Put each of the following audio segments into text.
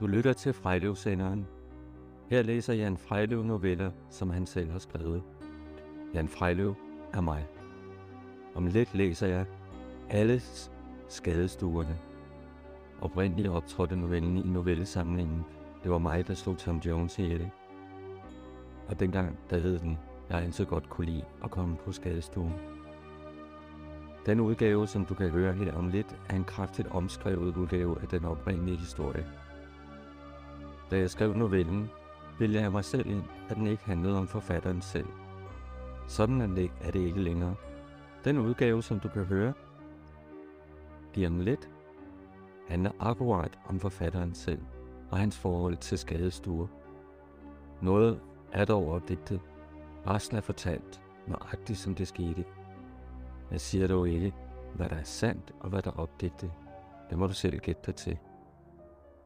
Du lytter til Frejlevsenderen. Her læser Jan Frejlev noveller, som han selv har skrevet. Jan Frejlev er mig. Om lidt læser jeg Alles skadestuerne. Oprindeligt optrådte novellen i novellesamlingen. Det var mig, der slog Tom Jones ihjel. Og dengang, der hed den, jeg ikke så godt kunne lide at komme på skadestuen. Den udgave, som du kan høre her om lidt, er en kraftigt omskrevet udgave af den oprindelige historie. Da jeg skrev novellen, ville jeg mig selv ind, at den ikke handlede om forfatteren selv. Sådan er det ikke længere. Den udgave, som du kan høre, lige om lidt, handler akkurat om forfatteren selv og hans forhold til skadestuer. Noget er dog opdigtet. Resten er fortalt, nøjagtigt som det skete. Jeg siger dog ikke, hvad der er sandt og hvad der er opdigtet. Det må du selv gætte dig til.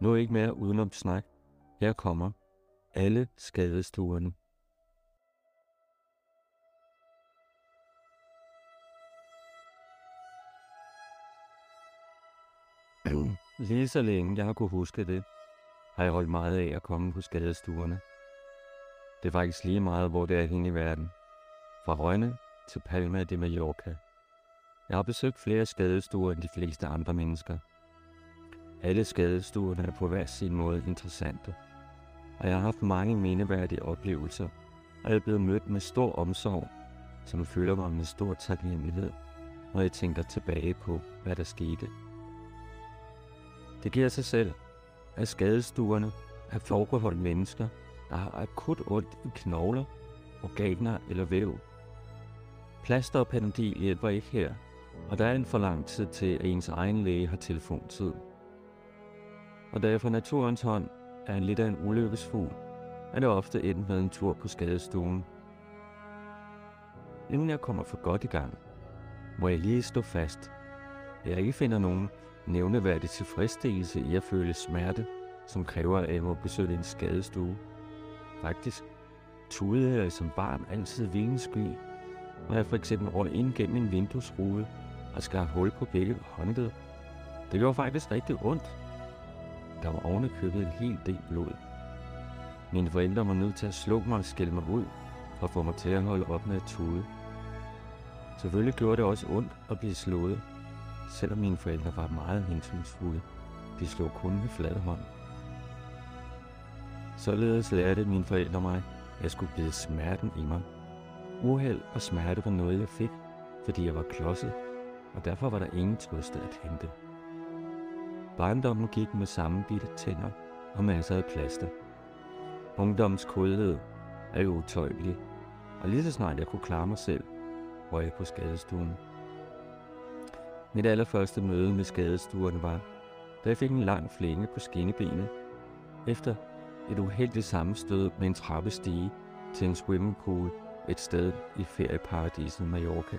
Nu er ikke mere udenom snak. Her kommer alle skadestuerne. Lige så længe jeg har kunne huske det, har jeg holdt meget af at komme på skadestuerne. Det er faktisk lige meget, hvor det er henne i verden. Fra Rønne til Palma de Mallorca. Jeg har besøgt flere skadestuer end de fleste andre mennesker. Alle skadestuerne er på hver sin måde interessante, og jeg har haft mange mindeværdige oplevelser, og jeg er blevet mødt med stor omsorg, som føler mig med stor taknemmelighed, når jeg tænker tilbage på, hvad der skete. Det giver sig selv, at skadestuerne er forbeholdt mennesker, der har akut ondt i knogler, organer eller væv. Plaster og panodil hjælper ikke her, og der er en for lang tid til, at ens egen læge har telefontid. Og da jeg fra naturens hånd er en lidt af en ulykkesfugl, er det ofte endt med en tur på skadestuen. Inden jeg kommer for godt i gang, må jeg lige stå fast, at jeg ikke finder nogen nævneværdig tilfredsstillelse i at føle smerte, som kræver, at jeg må besøge en skadestue. Faktisk tudede jeg som barn altid vinkensky, når jeg for eksempel røg ind gennem en vinduesrude og skar hul på begge håndled. Det gjorde faktisk rigtig ondt. Der var ovenikøbet en hel del blod. Mine forældre var nødt til at slå mig og skælde mig ud, for at få mig til at holde op med at tude. Selvfølgelig gjorde det også ondt at blive slået, selvom mine forældre var meget hensynsfulde. De slog kun med flade hånd. Således lærte mine forældre mig, at jeg skulle bide smerten i mig. Uheld og smerte var noget, jeg fik, fordi jeg var klodset, og derfor var der ingen trøste at hente. Barndommen gik med sammenbitte tænder og masser af plaster. Ungdommens kodhed er jo utøjelig, og lige så snart jeg kunne klare mig selv, var jeg på skadestuen. Mit allerførste møde med skadestuerne var, da jeg fik en lang flænge på skinnebenet, efter et uheldigt sammenstød med en trappestige til en swimmingpool et sted i ferieparadiset Mallorca.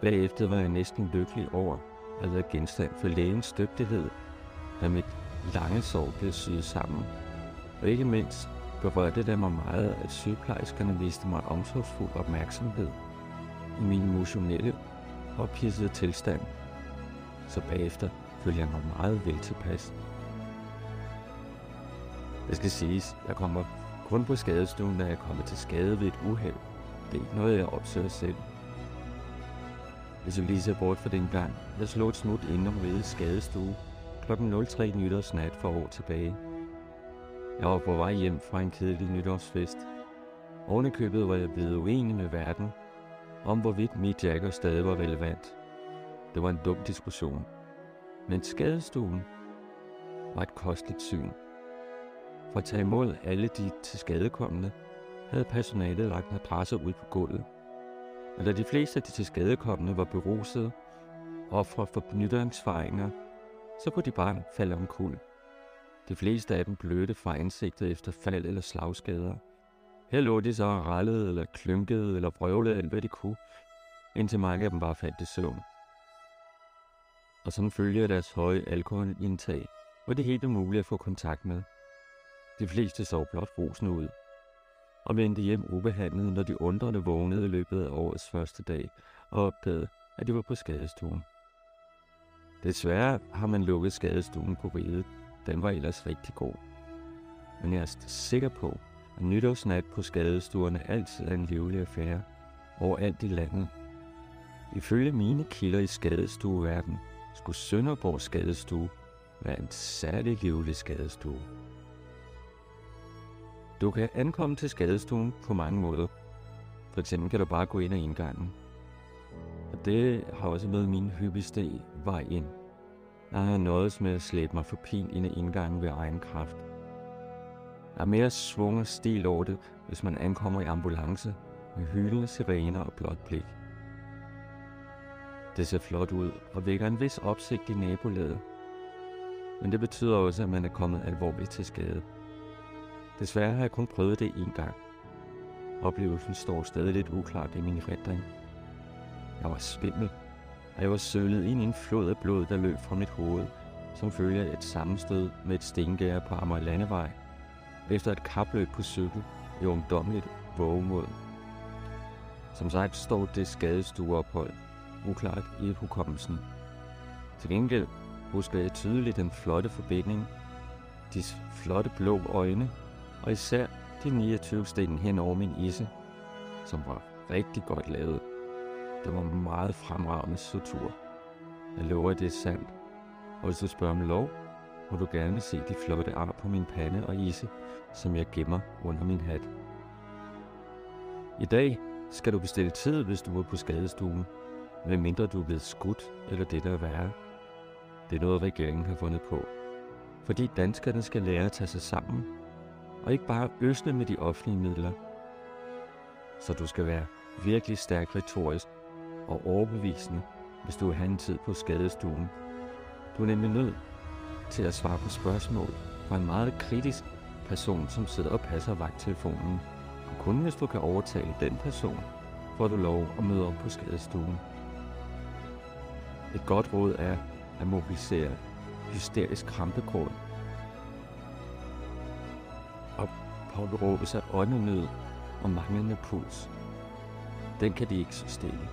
Bagefter var jeg næsten lykkelig over har været genstand for lægens dygtighed, da mit lange sår blev syet sammen. Og ikke mindst berørte det mig meget, at sygeplejerskerne viste mig omsorgsfuld opmærksomhed i min motionelle pissede tilstand. Så bagefter følte jeg mig meget vel tilpas. Det skal siges, jeg kommer kun på skadestuen, når jeg kommer til skade ved et uheld. Det er ikke noget, jeg opsøger selv. Hvis jeg lige ser bort fra den gang, jeg slog et smut ind om ved skadestue kl. 03 nytårsnat for år tilbage. Jeg var på vej hjem fra en kedelig nytårsfest. Ovenikøbet var jeg blevet uenig med verden, om hvorvidt mit jakker stadig var relevant. Det var en dum diskussion. Men skadestuen var et kosteligt syn. For at tage imod alle de tilskadekommende, havde personalet lagt madrasser ud på gulvet. Og da de fleste af de tilskadekommende var berusede, ofre for nytårsfejringer, så kunne de bare falde omkuld. De fleste af dem blødte fra ansigtet efter fald eller slagskader. Her lå de så og rallede eller klynkede eller vrøvlede alt hvad de kunne, indtil mange af dem bare faldt i søvn. Og sådan følger deres høje alkoholindtag, hvor det helt umuligt at få kontakt med. De fleste sov blot rosen ud, og vendte hjem ubehandlet, når de undrende vågnede i løbet af årets første dag og opdagede, at de var på skadestuen. Desværre har man lukket skadestuen på riget, den var ellers rigtig god. Men jeg er sikker på, at nytårsnat på skadestuerne altid er en livlig affære overalt i landet. Ifølge mine kilder i skadestueverden skulle Sønderborg skadestue være en særlig livlig skadestue. Du kan ankomme til skadestuen på mange måder. For eksempel kan du bare gå ind ad indgangen. Og det har også været min hyppigste vej ind. Jeg har nået med at slæbe mig for pin ind ad indgangen ved egen kraft. Der er mere svung og stil over det, hvis man ankommer i ambulance med hylende sirener og blåt blik. Det ser flot ud og vækker en vis opsigt i nabolaget. Men det betyder også, at man er kommet alvorligt til skade. Desværre har jeg kun prøvet det én gang. Oplevelsen står stadig lidt uklart i min erindring. Jeg var svimmel, og jeg var sølet ind i en flod af blod, der løb fra mit hoved, som følge af et sammenstød med et stengær på Amager Landevej, efter et kapløb på cykel i ungdomligt vågemod. Som sagt står det skadestueophold uklart i hukommelsen. Til gengæld husker jeg tydeligt den flotte forbinding, de flotte blå øjne, og især de 29 sten hen over min isse, som var rigtig godt lavet. Det var meget fremragende sutur. Jeg lover, at det er sandt. Og hvis du spørger om lov, må du gerne se de flotte ar på min pande og isse, som jeg gemmer under min hat. I dag skal du bestille tid, hvis du er på skadestuen, medmindre du er blevet skudt eller det der er værre. Det er noget, regeringen har fundet på. Fordi danskerne skal lære at tage sig sammen, og ikke bare øsne med de offentlige midler. Så du skal være virkelig stærk retorisk og overbevisende, hvis du vil have en tid på skadestuen. Du er nemlig nødt til at svare på spørgsmål fra en meget kritisk person, som sidder og passer vagttelefonen. Og kun hvis du kan overtale den person, får du lov at møde op på skadestuen. Et godt råd er at mobilisere hysterisk krampekort påberåbes af åndenød og manglende puls. Den kan de ikke stille.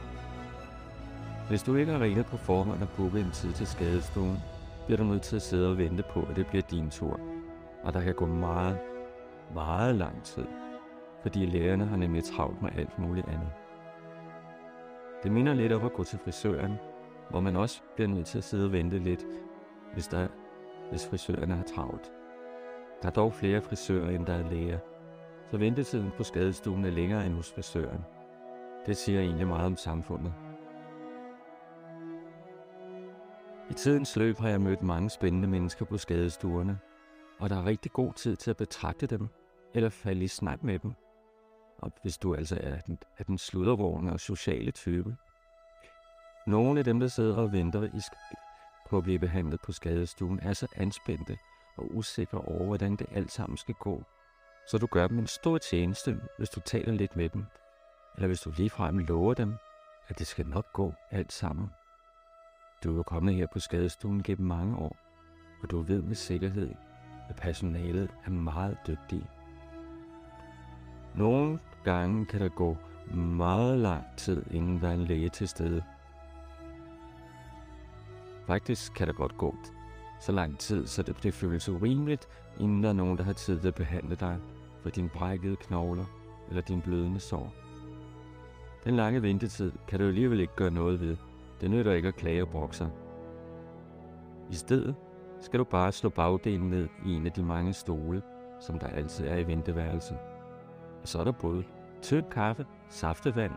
Hvis du ikke har ringet på forhånd og booket en tid til skadestuen, bliver du nødt til at sidde og vente på, at det bliver din tur. Og der kan gå meget, meget lang tid, fordi lægerne har nemlig travlt med alt muligt andet. Det minder lidt om at gå til frisøren, hvor man også bliver nødt til at sidde og vente lidt, hvis, der, hvis frisørerne har travlt. Der er dog flere frisører, end der er læger, så ventetiden på skadestuen er længere end hos frisøren. Det siger egentlig meget om samfundet. I tidens løb har jeg mødt mange spændende mennesker på skadestuerne, og der er rigtig god tid til at betragte dem eller falde i snak med dem. Og hvis du altså er den, er den sluddervågne og sociale type. Nogle af dem, der sidder og venter i på at blive behandlet på skadestuen, er så anspændte og usikre over, hvordan det alt sammen skal gå. Så du gør dem en stor tjeneste, hvis du taler lidt med dem, eller hvis du ligefrem lover dem, at det skal nok gå alt sammen. Du er kommet her på skadestuen gennem mange år, og du ved med sikkerhed, at personalet er meget dygtige. Nogle gange kan der gå meget lang tid, inden der er en læge til stede. Faktisk kan der godt gå så lang tid, så det, det føles urimeligt, inden der er nogen, der har tid til at behandle dig for dine brækkede knogler eller din blødende sår. Den lange ventetid kan du alligevel ikke gøre noget ved, det nytter ikke at klage og brokke sig. I stedet skal du bare slå bagdelen ned i en af de mange stole, som der altid er i venteværelset. Og så er der både tynd kaffe, saftevand,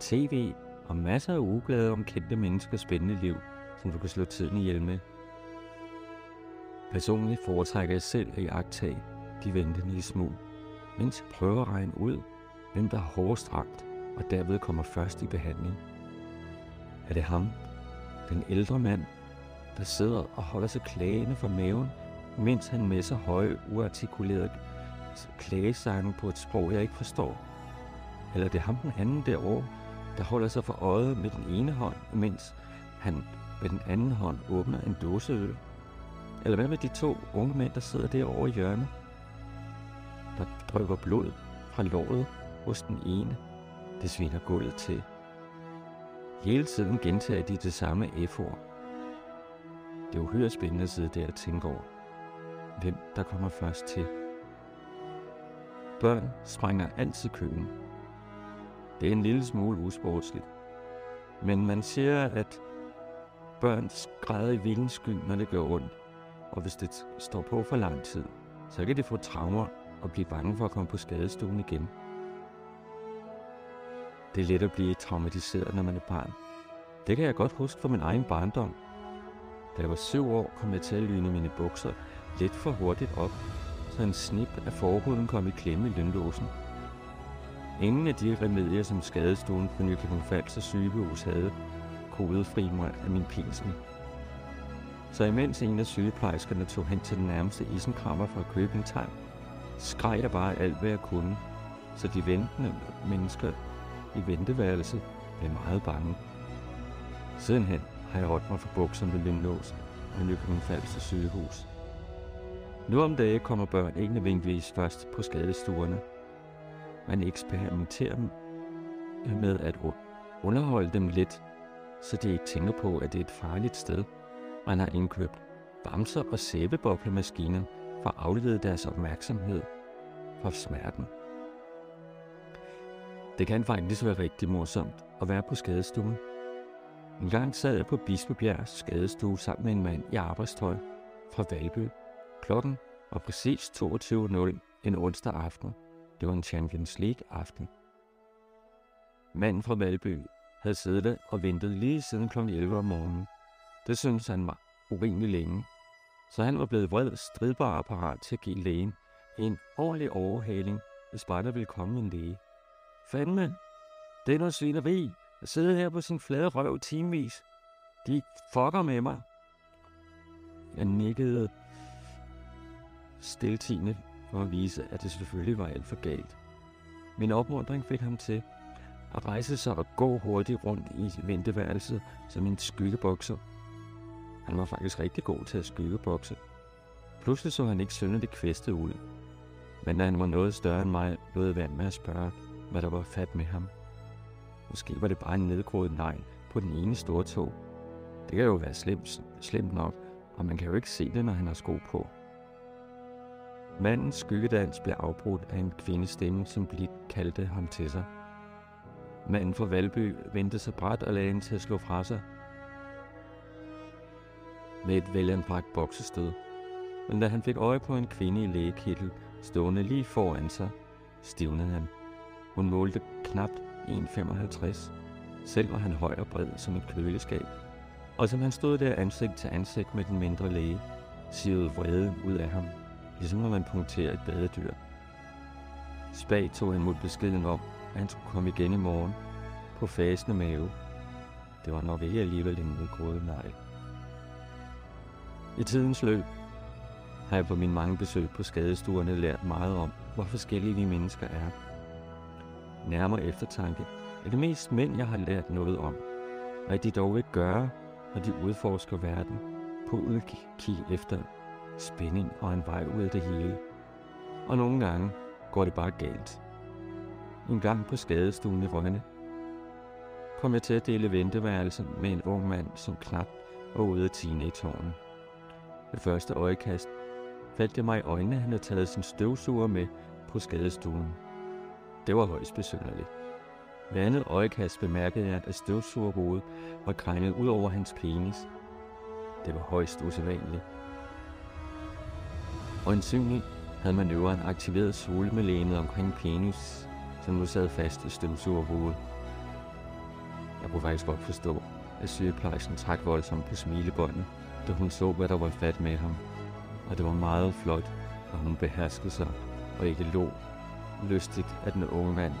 tv og masser af ugeblade om kendte menneskers spændende liv, som du kan slå tiden ihjel med. Personligt foretrækker jeg selv at jagtage de ventende i smug, mens prøver at regne ud, hvem der er hårdest ramt og derved kommer først i behandling. Er det ham, den ældre mand, der sidder og holder sig klagende for maven, mens han med så høje, uartikulerede klagesange på et sprog, jeg ikke forstår? Eller er det ham den anden derovre, der holder sig for øjet med den ene hånd, mens han med den anden hånd åbner en dåseøl? Eller hvad med de to unge mænd, der sidder derovre i hjørnet, der drypper blod fra låret hos den ene? Det sviner gulvet til. Hele tiden gentager de det samme F-ord. Det er uhyre spændende at sidde der og tænke over. hvem der kommer først til. Børn springer altid køen. Det er en lille smule usportsligt. Men man siger, at børn græder i vildens sky, når det gør ondt. Og hvis det står på for lang tid, så kan det få traumer og blive bange for at komme på skadestuen igen. Det er let at blive traumatiseret, når man er barn. Det kan jeg godt huske fra min egen barndom. Da jeg var syv år, kom jeg til at lyne mine bukser lidt for hurtigt op, så en snip af forhuden kom i klemme i lynlåsen. Ingen af de remedier, som skadestuen på Nykøbing Falster sygehus havde, kodede fri mig af min pinsel. Så imens en af sygeplejerskerne tog hen til den nærmeste isenkrammer for at købe en tang, skreg der bare alt, hvad jeg kunne, så de ventende mennesker i venteværelset blev meget bange. Sidenhen har jeg holdt mig for bukserne ved Lindlås og Nykøbing Falster sygehus. Nu om dagen kommer børn ikke nødvendigvis først på skadestuerne. Man eksperimenterer dem med at underholde dem lidt, så de ikke tænker på, at det er et farligt sted. Man har indkøbt bamser og sæbeboblemaskiner for at aflede deres opmærksomhed fra smerten. Det kan faktisk være rigtig morsomt at være på skadestuen. En gang sad jeg på Bispebjergs skadestue sammen med en mand i arbejdstøj fra Valby. Klokken var præcis 22.00 en onsdag aften. Det var en Champions League aften. Manden fra Valby havde siddet og ventet lige siden kl. 11 om morgenen. Det syntes han var urimelig længe, så han var blevet vred stridbar apparat til at give lægen en ordentlig overhaling, hvis bare der ville komme en læge. Fandme, det er noget svineri at sidde her på sin flade røv timevis. De fucker med mig. Jeg nikkede stiltigende for at vise, at det selvfølgelig var alt for galt. Min opmuntring fik ham til at rejse sig og gå hurtigt rundt i venteværelset som en skyggebokser. Han var faktisk rigtig god til at skyggebokse. Pludselig så han ikke synderligt kvæstet ud. Men da han var noget større end mig, lod jeg være med at spørge, hvad der var fat med ham. Måske var det bare en nedgroet negl på den ene store tog. Det kan jo være slemt, slemt nok, og man kan jo ikke se det, når han har sko på. Mandens skyggedans blev afbrudt af en kvindestemme, som blidt kaldte ham til sig. Manden fra Valby vendte sig bræt og lagde til at slå fra sig med et velanbragt boksestød. Men da han fik øje på en kvinde i lægekittel stående lige foran sig, stivnede han. Hun målte knap 1,55. Selv var han høj og bred som et køleskab. Og som han stod der ansigt til ansigt med den mindre læge, sivede vrede ud af ham, ligesom når man punkterer et badedyr. Spag tog han mod beskeden om, at han skulle komme igen i morgen på fasende mave. Det var nok ikke alligevel en nedgroet negl. I tidens løb har jeg på mine mange besøg på skadestuerne lært meget om, hvor forskellige vi mennesker er. Nærmere eftertanke er det mest mænd, jeg har lært noget om. Hvad de dog vil gøre, når de udforsker verden på udkig efter spænding og en vej ud af det hele. Og nogle gange går det bare galt. En gang på skadestuen i Rønne kom jeg til at dele venteværelsen med en ung mand, som knap var ude af teenageårene. Ved første øjekast faldt det mig i øjnene, at han havde taget sin støvsuger med på skadestuen. Det var højst besynderligt. Ved andet øjekast bemærkede jeg, at støvsugerhovedet var krænget ud over hans penis. Det var højst usædvanligt. Og en havde manøvren aktiveret solmelænet omkring penis, som nu sad fast i støvsugerhovedet. Jeg kunne faktisk godt forstå, at sygeplejersken trak voldsomt på smilebåndet, da hun så, hvad der var fat med ham. Og det var meget flot, at hun beherskede sig og ikke lå lystigt af den unge mand,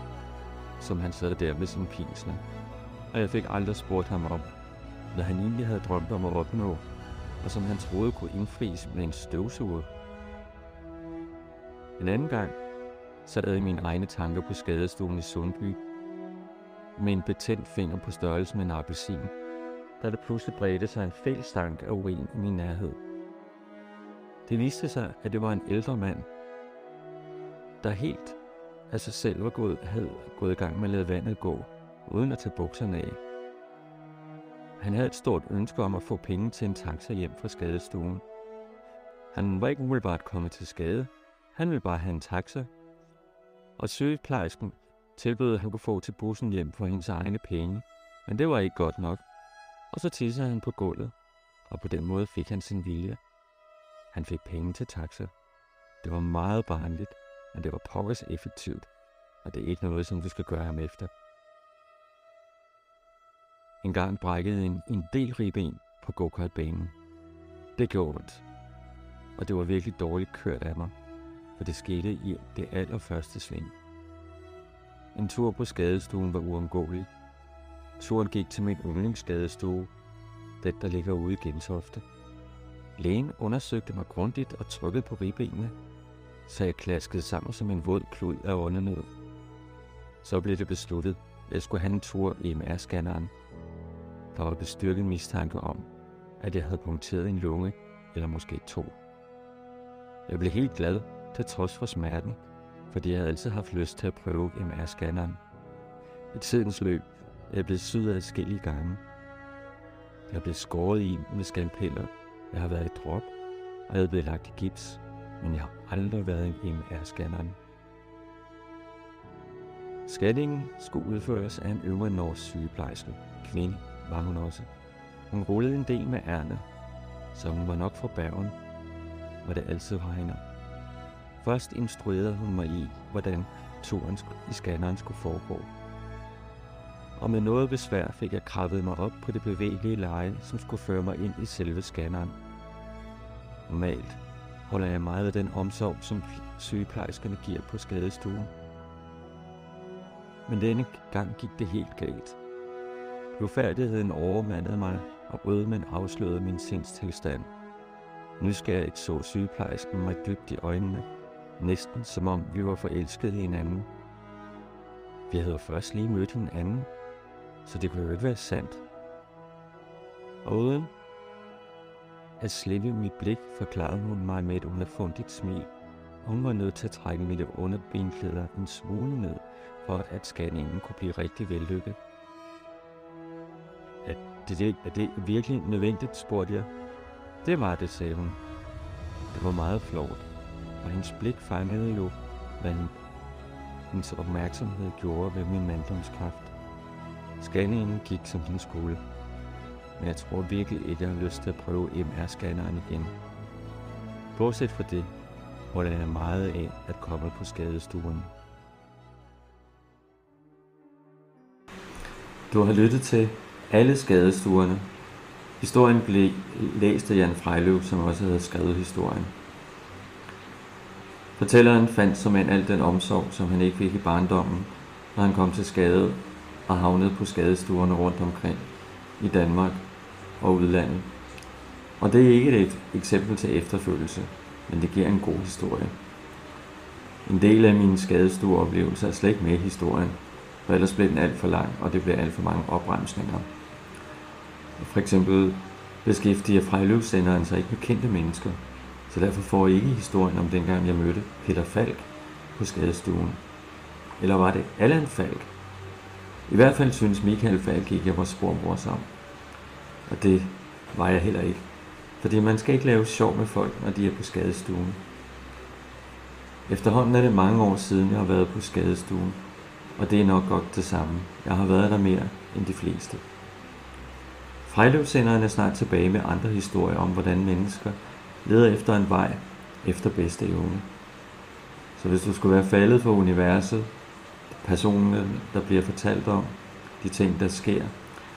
som han sad der med sin pinsler. Og jeg fik aldrig spurgt ham om, hvad han egentlig havde drømt om at opnå, og som han troede kunne indfries med en støvsuger. En anden gang sad jeg i mine egne tanker på skadestuen i Sundby, med en betændt finger på størrelse med en appelsin, da der pludselig bredte sig en fælstank af urin i min nærhed. Det viste sig, at det var en ældre mand, der helt af sig selv var gået, havde gået i gang med at lade vandet gå, uden at tage bukserne af. Han havde et stort ønske om at få penge til en taxa hjem fra skadestuen. Han var ikke umiddelbart kommet til skade. Han ville bare have en taxa. Og sygeplejersken tilbød, at han kunne få til bussen hjem for hendes egne penge. Men det var ikke godt nok. Og så tissede han på gulvet, og på den måde fik han sin vilje. Han fik penge til taxa. Det var meget barnligt, men det var pokkers effektivt, og det er ikke noget, som du skal gøre ham efter. En gang brækkede en, en del ribben på go-kartbanen. Det gjorde ondt, og det var virkelig dårligt kørt af mig, for det skete i det allerførste sving. En tur på skadestuen var uundgåelig. Turen gik til min yndlingsskadestue, den der ligger ude i Gentofte. Lægen undersøgte mig grundigt og trykkede på ribbenene, så jeg klaskede sammen som en våd klud af åndenød. Så blev det besluttet, at jeg skulle have en tur i MR-scanneren. Der var bestyrket mistanke om, at jeg havde punkteret en lunge, eller måske to. Jeg blev helt glad, til trods for smerten, fordi jeg havde altid haft lyst til at prøve MR-scanneren. I tidens løb er blevet syet adskillige gange. Jeg er blevet skåret i med skalpeller, jeg har været i drop, og jeg er blevet lagt i gips, men jeg har aldrig været i MR-scanneren. Scanningen skulle udføres af en øvre norsk sygeplejerske. Kvinde var hun også. Hun rullede en del med ærne, så hun var nok fra Bergen, hvor det altid regner. Først instruerede hun mig i, hvordan turen i scanneren skulle foregå. Og med noget besvær fik jeg krabbet mig op på det bevægelige leje, som skulle føre mig ind i selve scanneren. Normalt holder jeg meget af den omsorg, som sygeplejerskerne giver på skadestuen. Men denne gang gik det helt galt. Blufærdigheden overmandede mig, og rødmen afslørede min sindstilstand. Nysgerrigt så sygeplejersken mig dybt i øjnene, næsten som om vi var forelskede i hinanden. Vi havde først lige mødt hinanden, så det kunne jo ikke være sandt. Og uden at slippe mit blik, forklarede hun mig med et underfundigt smil, hun var nødt til at trække mit underbenklæder en smule ned, for at scanningen kunne blive rigtig vellykket. Er det, det, er det virkelig nødvendigt, spurgte jeg. Det var det, sagde hun. Det var meget flot, og hendes blik fangede jo, hvad hendes opmærksomhed gjorde ved min manddomskraft. Scanningen gik som den skulle. Men jeg tror virkelig ikke, jeg har lyst til at prøve MR-scanneren igen. Bortset fra det, holder jeg meget af at komme på skadestuen. Du har lyttet til alle skadestuerne. Historien blev læst af Jan Frejløv, som også havde skrevet historien. Fortælleren fandt som en al den omsorg, som han ikke fik i barndommen, når han kom til skade og havnede på skadestuerne rundt omkring i Danmark og udlandet. Og det er ikke et eksempel til efterfølgelse, men det giver en god historie. En del af mine skadestueoplevelser er slet ikke med i historien, for ellers bliver den alt for lang, og det bliver alt for mange opremsninger. For eksempel beskæftiger Frejløvsenderen sig ikke med kendte mennesker, så derfor får I ikke historien om dengang jeg mødte Peter Falk på skadestuen. Eller var det Allan Falk? I hvert fald synes Michael Falk ikke, jeg var sporbrorsom. Og det var jeg heller ikke. Fordi man skal ikke lave sjov med folk, når de er på skadestuen. Efterhånden er det mange år siden, jeg har været på skadestuen, og det er nok godt det samme. Jeg har været der mere end de fleste. Frejløbsenderen er snart tilbage med andre historier om, hvordan mennesker leder efter en vej efter bedste evne. Så hvis du skulle være faldet for universet, personerne, der bliver fortalt om, de ting, der sker,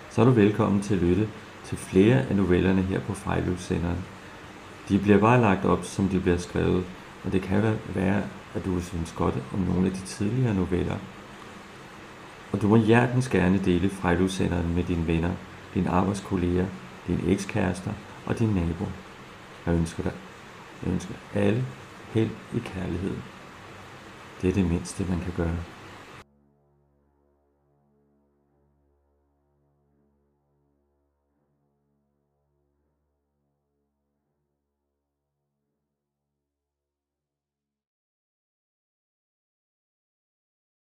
så er du velkommen til at lytte til flere af novellerne her på Frejløvsenderen. De bliver bare lagt op, som de bliver skrevet, og det kan være, at du vil synes godt om nogle af de tidligere noveller. Og du må hjertens gerne dele Frejløvsenderen med dine venner, dine arbejdskolleger, dine ekskærester og din nabo. Jeg ønsker dig, jeg ønsker alle held i kærlighed. Det er det mindste, man kan gøre.